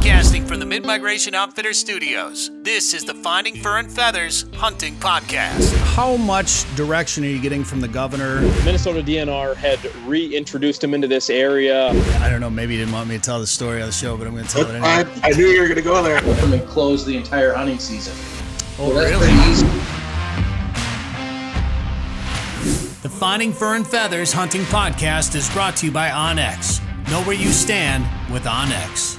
Broadcasting from the Mid Migration Outfitter Studios, this is the Finding Fur and Feathers Hunting Podcast. How much direction are you getting from the governor? Minnesota DNR had reintroduced him into this area. I don't know, maybe you didn't want me to tell the story on the show, but I'm going to tell it anyway. I knew you were going to go there. them and close the entire hunting season. Oh, So that's really? easy. The Finding Fur and Feathers Hunting Podcast is brought to you by OnX. Know where you stand with OnX.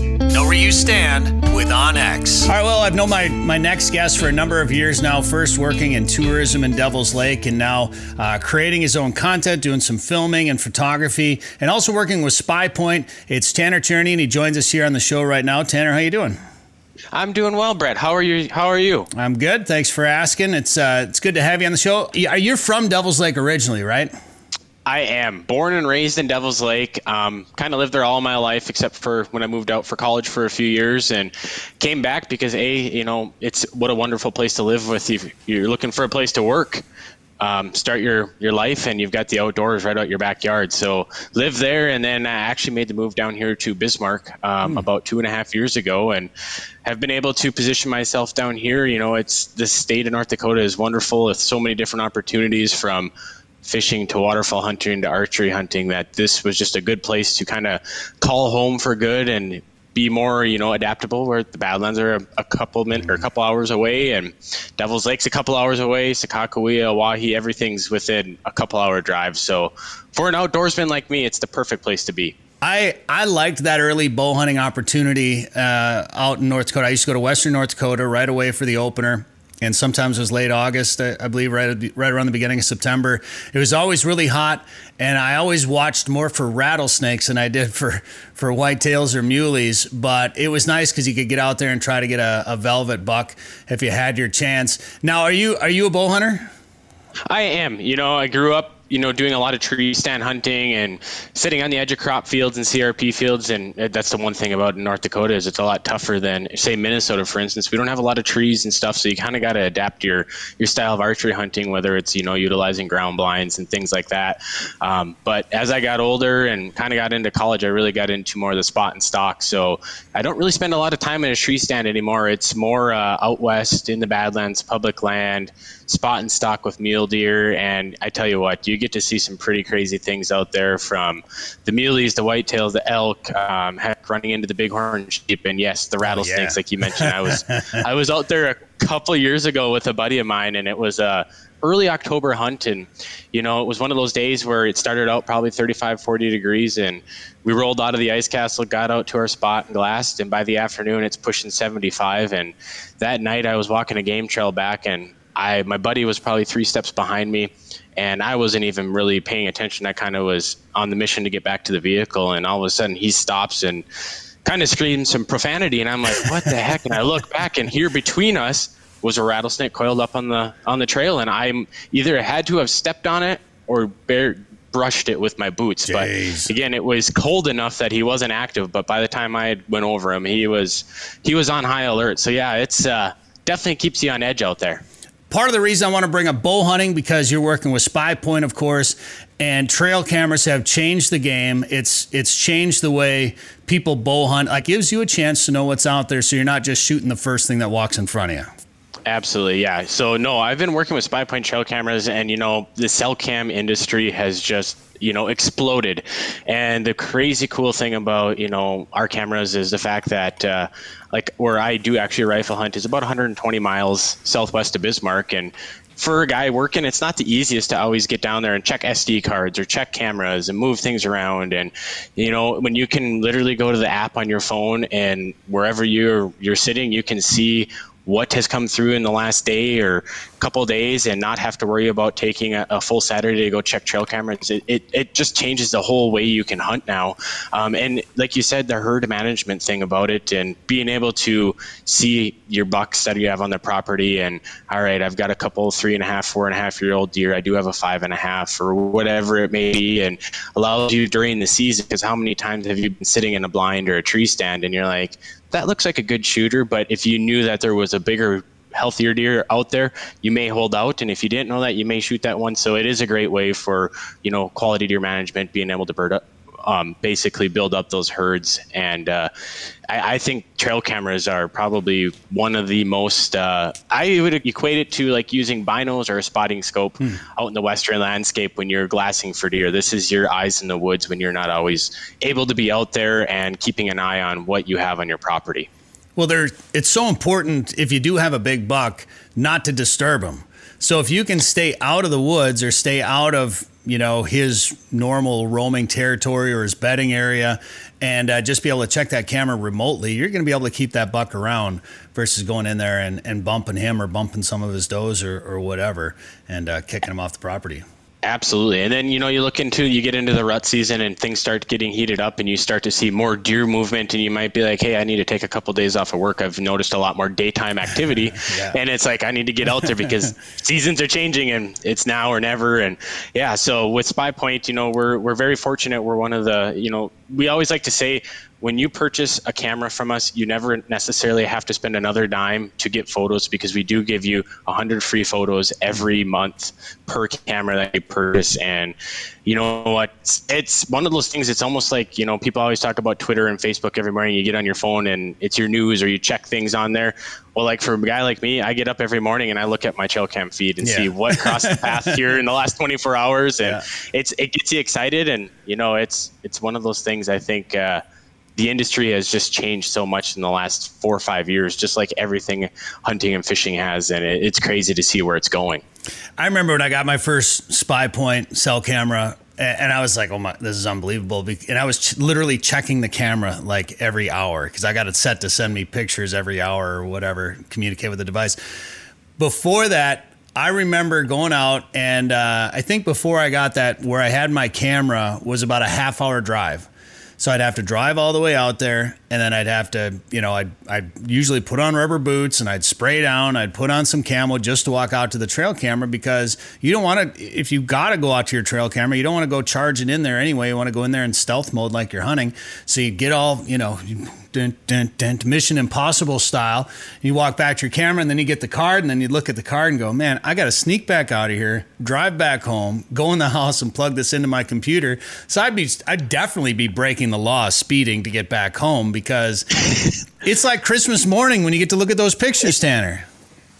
Know where you stand with OnX. All right, well, I've known my, my next guest for a number of years now, first working in tourism in Devil's Lake and now uh, creating his own content, doing some filming and photography, and also working with SpyPoint. It's Tanner Tierney, and he joins us here on the show right now. Tanner, how you doing? I'm doing well, Brett. How are you? How are you? I'm good. Thanks for asking. It's uh, it's good to have you on the show. Y- You're from Devil's Lake originally, right? I am born and raised in Devil's Lake. Um, kind of lived there all my life, except for when I moved out for college for a few years, and came back because a, you know, it's what a wonderful place to live with. If you're looking for a place to work, um, start your your life, and you've got the outdoors right out your backyard. So live there, and then I actually made the move down here to Bismarck um, about two and a half years ago, and have been able to position myself down here. You know, it's the state of North Dakota is wonderful with so many different opportunities from fishing to waterfowl hunting to archery hunting that this was just a good place to kind of call home for good and be more you know adaptable where the badlands are a, a couple min or a couple hours away and devil's lake's a couple hours away sakakawea Oahe everything's within a couple hour drive so for an outdoorsman like me it's the perfect place to be I, I liked that early bow hunting opportunity uh, out in North Dakota. I used to go to Western North Dakota right away for the opener. And sometimes it was late August, I believe, right, right around the beginning of September. It was always really hot, and I always watched more for rattlesnakes than I did for, for whitetails or muleys. But it was nice because you could get out there and try to get a, a velvet buck if you had your chance. Now, are you are you a bow hunter? I am. You know, I grew up, you know, doing a lot of tree stand hunting and sitting on the edge of crop fields and CRP fields. And that's the one thing about North Dakota is it's a lot tougher than, say, Minnesota, for instance. We don't have a lot of trees and stuff, so you kind of got to adapt your your style of archery hunting, whether it's you know utilizing ground blinds and things like that. Um, but as I got older and kind of got into college, I really got into more of the spot and stock. So I don't really spend a lot of time in a tree stand anymore. It's more uh, out west in the Badlands, public land, spot and stock with mule deer. And I tell you what, you get to see some pretty crazy things out there from the muleys, the whitetails, the elk, um, heck, running into the bighorn sheep, and yes, the rattlesnakes, like you mentioned. I was I was out there a couple years ago with a buddy of mine, and it was a early October hunt, and you know it was one of those days where it started out probably 35, 40 degrees, and we rolled out of the ice castle, got out to our spot and glassed, and by the afternoon it's pushing 75, and that night I was walking a game trail back, and I my buddy was probably three steps behind me, and I wasn't even really paying attention. I kind of was on the mission to get back to the vehicle, and all of a sudden he stops and kind of screams some profanity, and I'm like, "What the heck?" And I look back, and here between us was a rattlesnake coiled up on the on the trail, and I'm either had to have stepped on it or bare brushed it with my boots. Jeez. But again, it was cold enough that he wasn't active. But by the time I went over him, he was he was on high alert. So yeah, it's uh, definitely keeps you on edge out there. Part of the reason I want to bring up bow hunting because you're working with SpyPoint, of course, and trail cameras have changed the game. It's it's changed the way people bow hunt. Like gives you a chance to know what's out there, so you're not just shooting the first thing that walks in front of you. Absolutely, yeah. So no, I've been working with spy point trail cameras, and you know the cell cam industry has just you know exploded. And the crazy cool thing about you know our cameras is the fact that uh, like where I do actually rifle hunt is about 120 miles southwest of Bismarck, and for a guy working, it's not the easiest to always get down there and check SD cards or check cameras and move things around. And you know, when you can literally go to the app on your phone and wherever you're you're sitting, you can see what has come through in the last day or couple days and not have to worry about taking a, a full Saturday to go check trail cameras. It, it, it, just changes the whole way you can hunt now. Um, and like you said, the herd management thing about it and being able to see your bucks that you have on the property and all right, I've got a couple three and a half, four and a half year old deer. I do have a five and a half or whatever it may be and allows you during the season because how many times have you been sitting in a blind or a tree stand and you're like, that looks like a good shooter, but if you knew that there was a bigger healthier deer out there, you may hold out. And if you didn't know that, you may shoot that one. So it is a great way for, you know, quality deer management, being able to bird up, um, basically build up those herds. And uh, I, I, think trail cameras are probably one of the most, uh, I would equate it to like using binos or a spotting scope hmm. out in the Western landscape when you're glassing for deer. This is your eyes in the woods when you're not always able to be out there and keeping an eye on what you have on your property. Well, there it's so important if you do have a big buck not to disturb them. So if you can stay out of the woods or stay out of you know his normal roaming territory or his bedding area and uh, just be able to check that camera remotely you're going to be able to keep that buck around versus going in there and, and bumping him or bumping some of his does or, or whatever and uh, kicking him off the property Absolutely. And then, you know, you look into, you get into the rut season and things start getting heated up and you start to see more deer movement and you might be like, hey, I need to take a couple days off of work. I've noticed a lot more daytime activity. yeah. And it's like, I need to get out there because seasons are changing and it's now or never. And yeah, so with SpyPoint, you know, we're, we're very fortunate. We're one of the, you know, we always like to say when you purchase a camera from us, you never necessarily have to spend another dime to get photos because we do give you 100 free photos every month per camera that you purchase. And you know what? It's, it's one of those things. It's almost like, you know, people always talk about Twitter and Facebook every morning. You get on your phone and it's your news or you check things on there. Well, like for a guy like me, I get up every morning and I look at my trail cam feed and yeah. see what crossed the path here in the last 24 hours. And yeah. it's, it gets you excited. And, you know, it's, it's one of those things I think, uh, the industry has just changed so much in the last four or five years, just like everything hunting and fishing has, and it, it's crazy to see where it's going. I remember when I got my first SpyPoint cell camera, and I was like, "Oh my, this is unbelievable!" And I was ch- literally checking the camera like every hour because I got it set to send me pictures every hour or whatever, communicate with the device. Before that, I remember going out, and uh, I think before I got that, where I had my camera was about a half hour drive. So I'd have to drive all the way out there, and then I'd have to, you know, I'd, I'd usually put on rubber boots and I'd spray down. I'd put on some camo just to walk out to the trail camera because you don't want to, if you got to go out to your trail camera, you don't want to go charging in there anyway. You want to go in there in stealth mode like you're hunting. So you get all, you know, Mission Impossible style. You walk back to your camera and then you get the card and then you look at the card and go, man, I got to sneak back out of here, drive back home, go in the house and plug this into my computer. So I'd be, I'd definitely be breaking the law speeding to get back home because it's like Christmas morning when you get to look at those pictures, Tanner.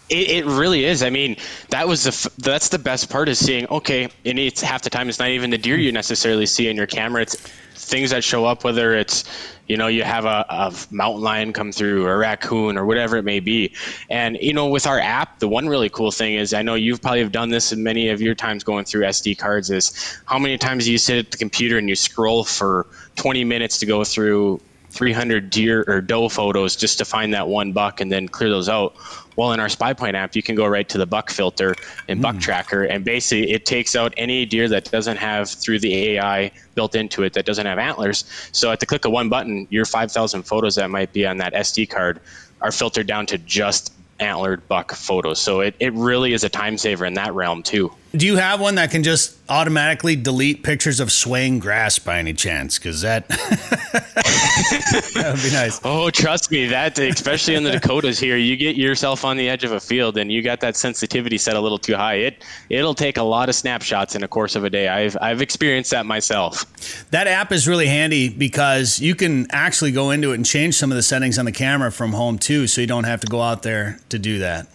It, it, really is. I mean, that was the that's the best part is seeing. Okay, and it's half the time it's not even the deer you necessarily see in your camera. It's things that show up, whether it's you know you have a, a, mountain lion come through or a raccoon or whatever it may be and you know with our app the one really cool thing is i know you've probably have done this in many of your times going through sd cards is how many times do you sit at the computer and you scroll for 20 minutes to go through 300 deer or doe photos just to find that one buck and then clear those out. Well, in our SpyPoint app, you can go right to the buck filter and buck mm. tracker, and basically it takes out any deer that doesn't have through the AI built into it that doesn't have antlers. So at the click of one button, your 5,000 photos that might be on that SD card are filtered down to just antlered buck photos. So it, it really is a time saver in that realm too. Do you have one that can just automatically delete pictures of swaying grass by any chance? Because that that would be nice. Oh, trust me, that especially in the Dakotas here, you get yourself on the edge of a field and you got that sensitivity set a little too high. It it'll take a lot of snapshots in the course of a day. I've I've experienced that myself. That app is really handy because you can actually go into it and change some of the settings on the camera from home too, so you don't have to go out there to do that.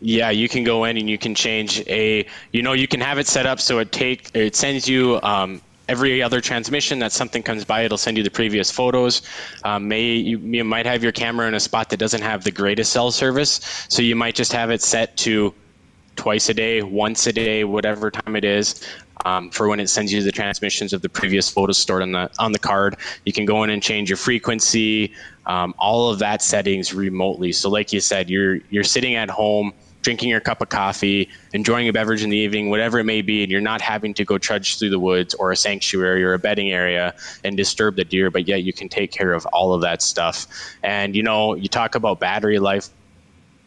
Yeah, you can go in and you can change a. You know, you can have it set up so it take it sends you um, every other transmission that something comes by, it'll send you the previous photos. Um, may you, you might have your camera in a spot that doesn't have the greatest cell service, so you might just have it set to twice a day, once a day, whatever time it is. um, for when it sends you the transmissions of the previous photos stored on the on the card. You can go in and change your frequency, um, all of that settings remotely. So, like you said, you're you're sitting at home drinking your cup of coffee, enjoying a beverage in the evening, whatever it may be, and you're not having to go trudge through the woods or a sanctuary or a bedding area and disturb the deer, but yet you can take care of all of that stuff. And you know, you talk about battery life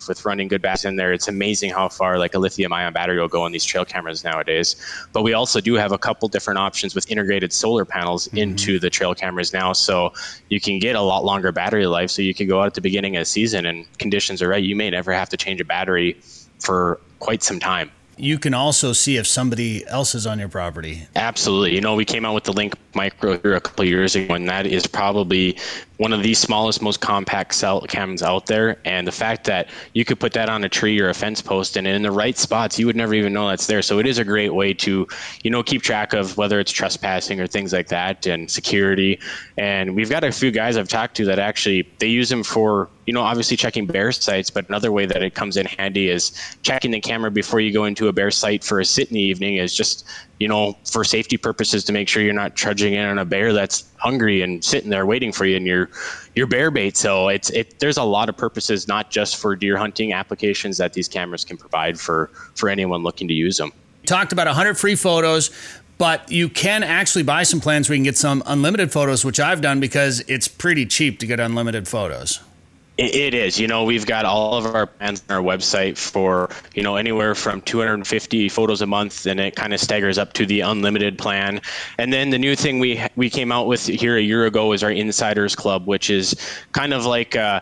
with running good bats in there. It's amazing how far like a lithium ion battery will go on these trail cameras nowadays. But we also do have a couple different options with integrated solar panels mm-hmm. into the trail cameras now. So you can get a lot longer battery life. So you can go out at the beginning of the season and conditions are right. You may never have to change a battery for quite some time you can also see if somebody else is on your property. Absolutely. You know, we came out with the Link Micro here a couple years ago, and that is probably one of the smallest, most compact cell cams out there. And the fact that you could put that on a tree or a fence post and in the right spots, you would never even know that's there. So it is a great way to, you know, keep track of whether it's trespassing or things like that and security. And we've got a few guys I've talked to that actually they use them for, you know, obviously checking bear sites, but another way that it comes in handy is checking the camera before you go into a bear site for a sit in the evening is just you know, for safety purposes to make sure you're not trudging in on a bear that's hungry and sitting there waiting for you and your your bear bait. So it's it there's a lot of purposes, not just for deer hunting applications that these cameras can provide for for anyone looking to use them. Talked about 100 free photos, but you can actually buy some plans where you can get some unlimited photos, which I've done because it's pretty cheap to get unlimited photos. It, is. You know, we've got all of our plans on our website for, you know, anywhere from 250 photos a month, and it kind of staggers up to the unlimited plan. And then the new thing we we came out with here a year ago is our Insiders Club, which is kind of like. Uh,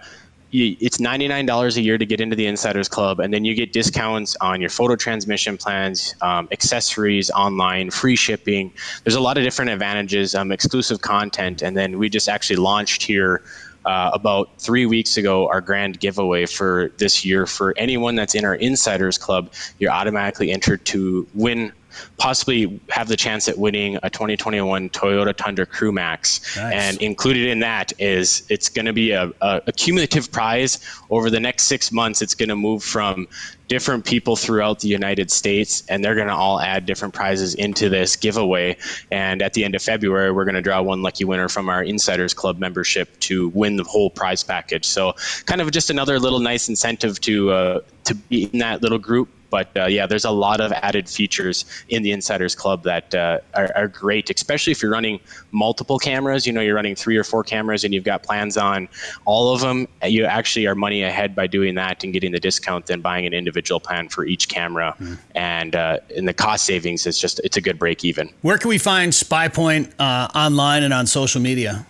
it's $99 a year to get into the insiders club and then you get discounts on your photo transmission plans um, accessories online free shipping there's a lot of different advantages um, exclusive content and then we just actually launched here uh, about three weeks ago our grand giveaway for this year. For anyone that's in our insiders club you're automatically entered to win possibly have the chance at winning a 2021 Toyota Tundra Crew Max. Nice. And included in that is it's going to be a, a, a, cumulative prize over the next six months. It's going to move from different people throughout the United States, and they're going to all add different prizes into this giveaway. And at the end of February, we're going to draw one lucky winner from our Insiders Club membership to win the whole prize package. So, kind of just another little nice incentive to uh, to be in that little group but uh, yeah, there's a lot of added features in the Insiders Club that uh, are, are, great, especially if you're running multiple cameras. You know, you're running three or four cameras and you've got plans on all of them. You actually are money ahead by doing that and getting the discount than buying an individual plan for each camera. Mm. And uh, the cost savings is just, it's a good break even. Where can we find SpyPoint uh, online and on social media?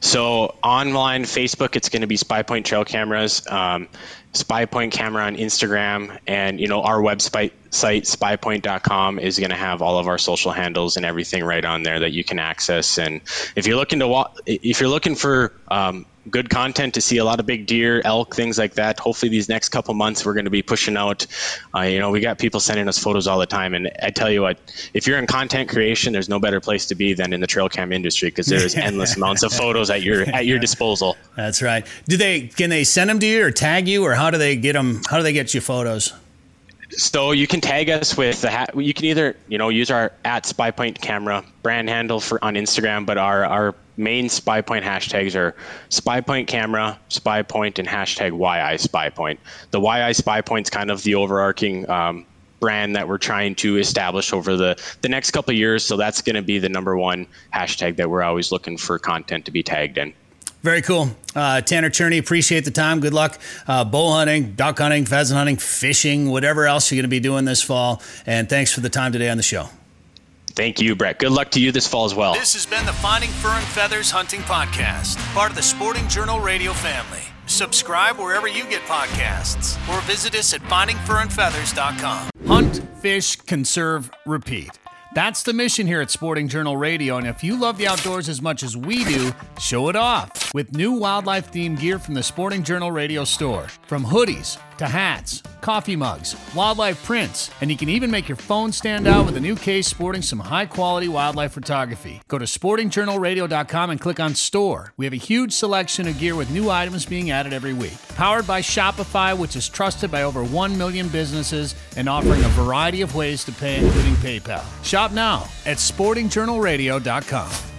So online, Facebook, it's going to be SpyPoint Trail Cameras. Um, SpyPoint camera on Instagram, and you know our website site spypoint.com is going to have all of our social handles and everything right on there that you can access. And if you're looking to if you're looking for um, good content to see a lot of big deer, elk, things like that. Hopefully, these next couple months we're going to be pushing out. Uh, you know, we got people sending us photos all the time, and I tell you what, if you're in content creation, there's no better place to be than in the trail cam industry because there's endless amounts of photos at your at your disposal. That's right. Do they can they send them to you or tag you, or how do they get them? How do they get you photos? So you can tag us with the hat. You can either you know use our at SpyPoint camera brand handle for on Instagram, but our our main spy point hashtags are spy point camera, spy and hashtag YI spy point. The YI spy point is kind of the overarching um, brand that we're trying to establish over the the next couple years. So that's going to be the number one hashtag that we're always looking for content to be tagged in. Very cool. Uh, Tanner Cherney, appreciate the time. Good luck uh, bow hunting, duck hunting, pheasant hunting, fishing, whatever else you're going to be doing this fall. And thanks for the time today on the show. Thank you, Brett. Good luck to you this fall as well. This has been the Finding Fur and Feathers Hunting Podcast, part of the Sporting Journal Radio family. Subscribe wherever you get podcasts or visit us at findingfurandfeathers.com. Hunt, fish, conserve, repeat. That's the mission here at Sporting Journal Radio, and if you love the outdoors as much as we do, show it off with new wildlife themed gear from the Sporting Journal Radio store. From hoodies to hats, coffee mugs, wildlife prints, and you can even make your phone stand out with a new case sporting some high quality wildlife photography. Go to sportingjournalradio.com and click on store. We have a huge selection of gear with new items being added every week. Powered by Shopify, which is trusted by over 1 million businesses and offering a variety of ways to pay, including PayPal. Shop now at sportingjournalradio.com.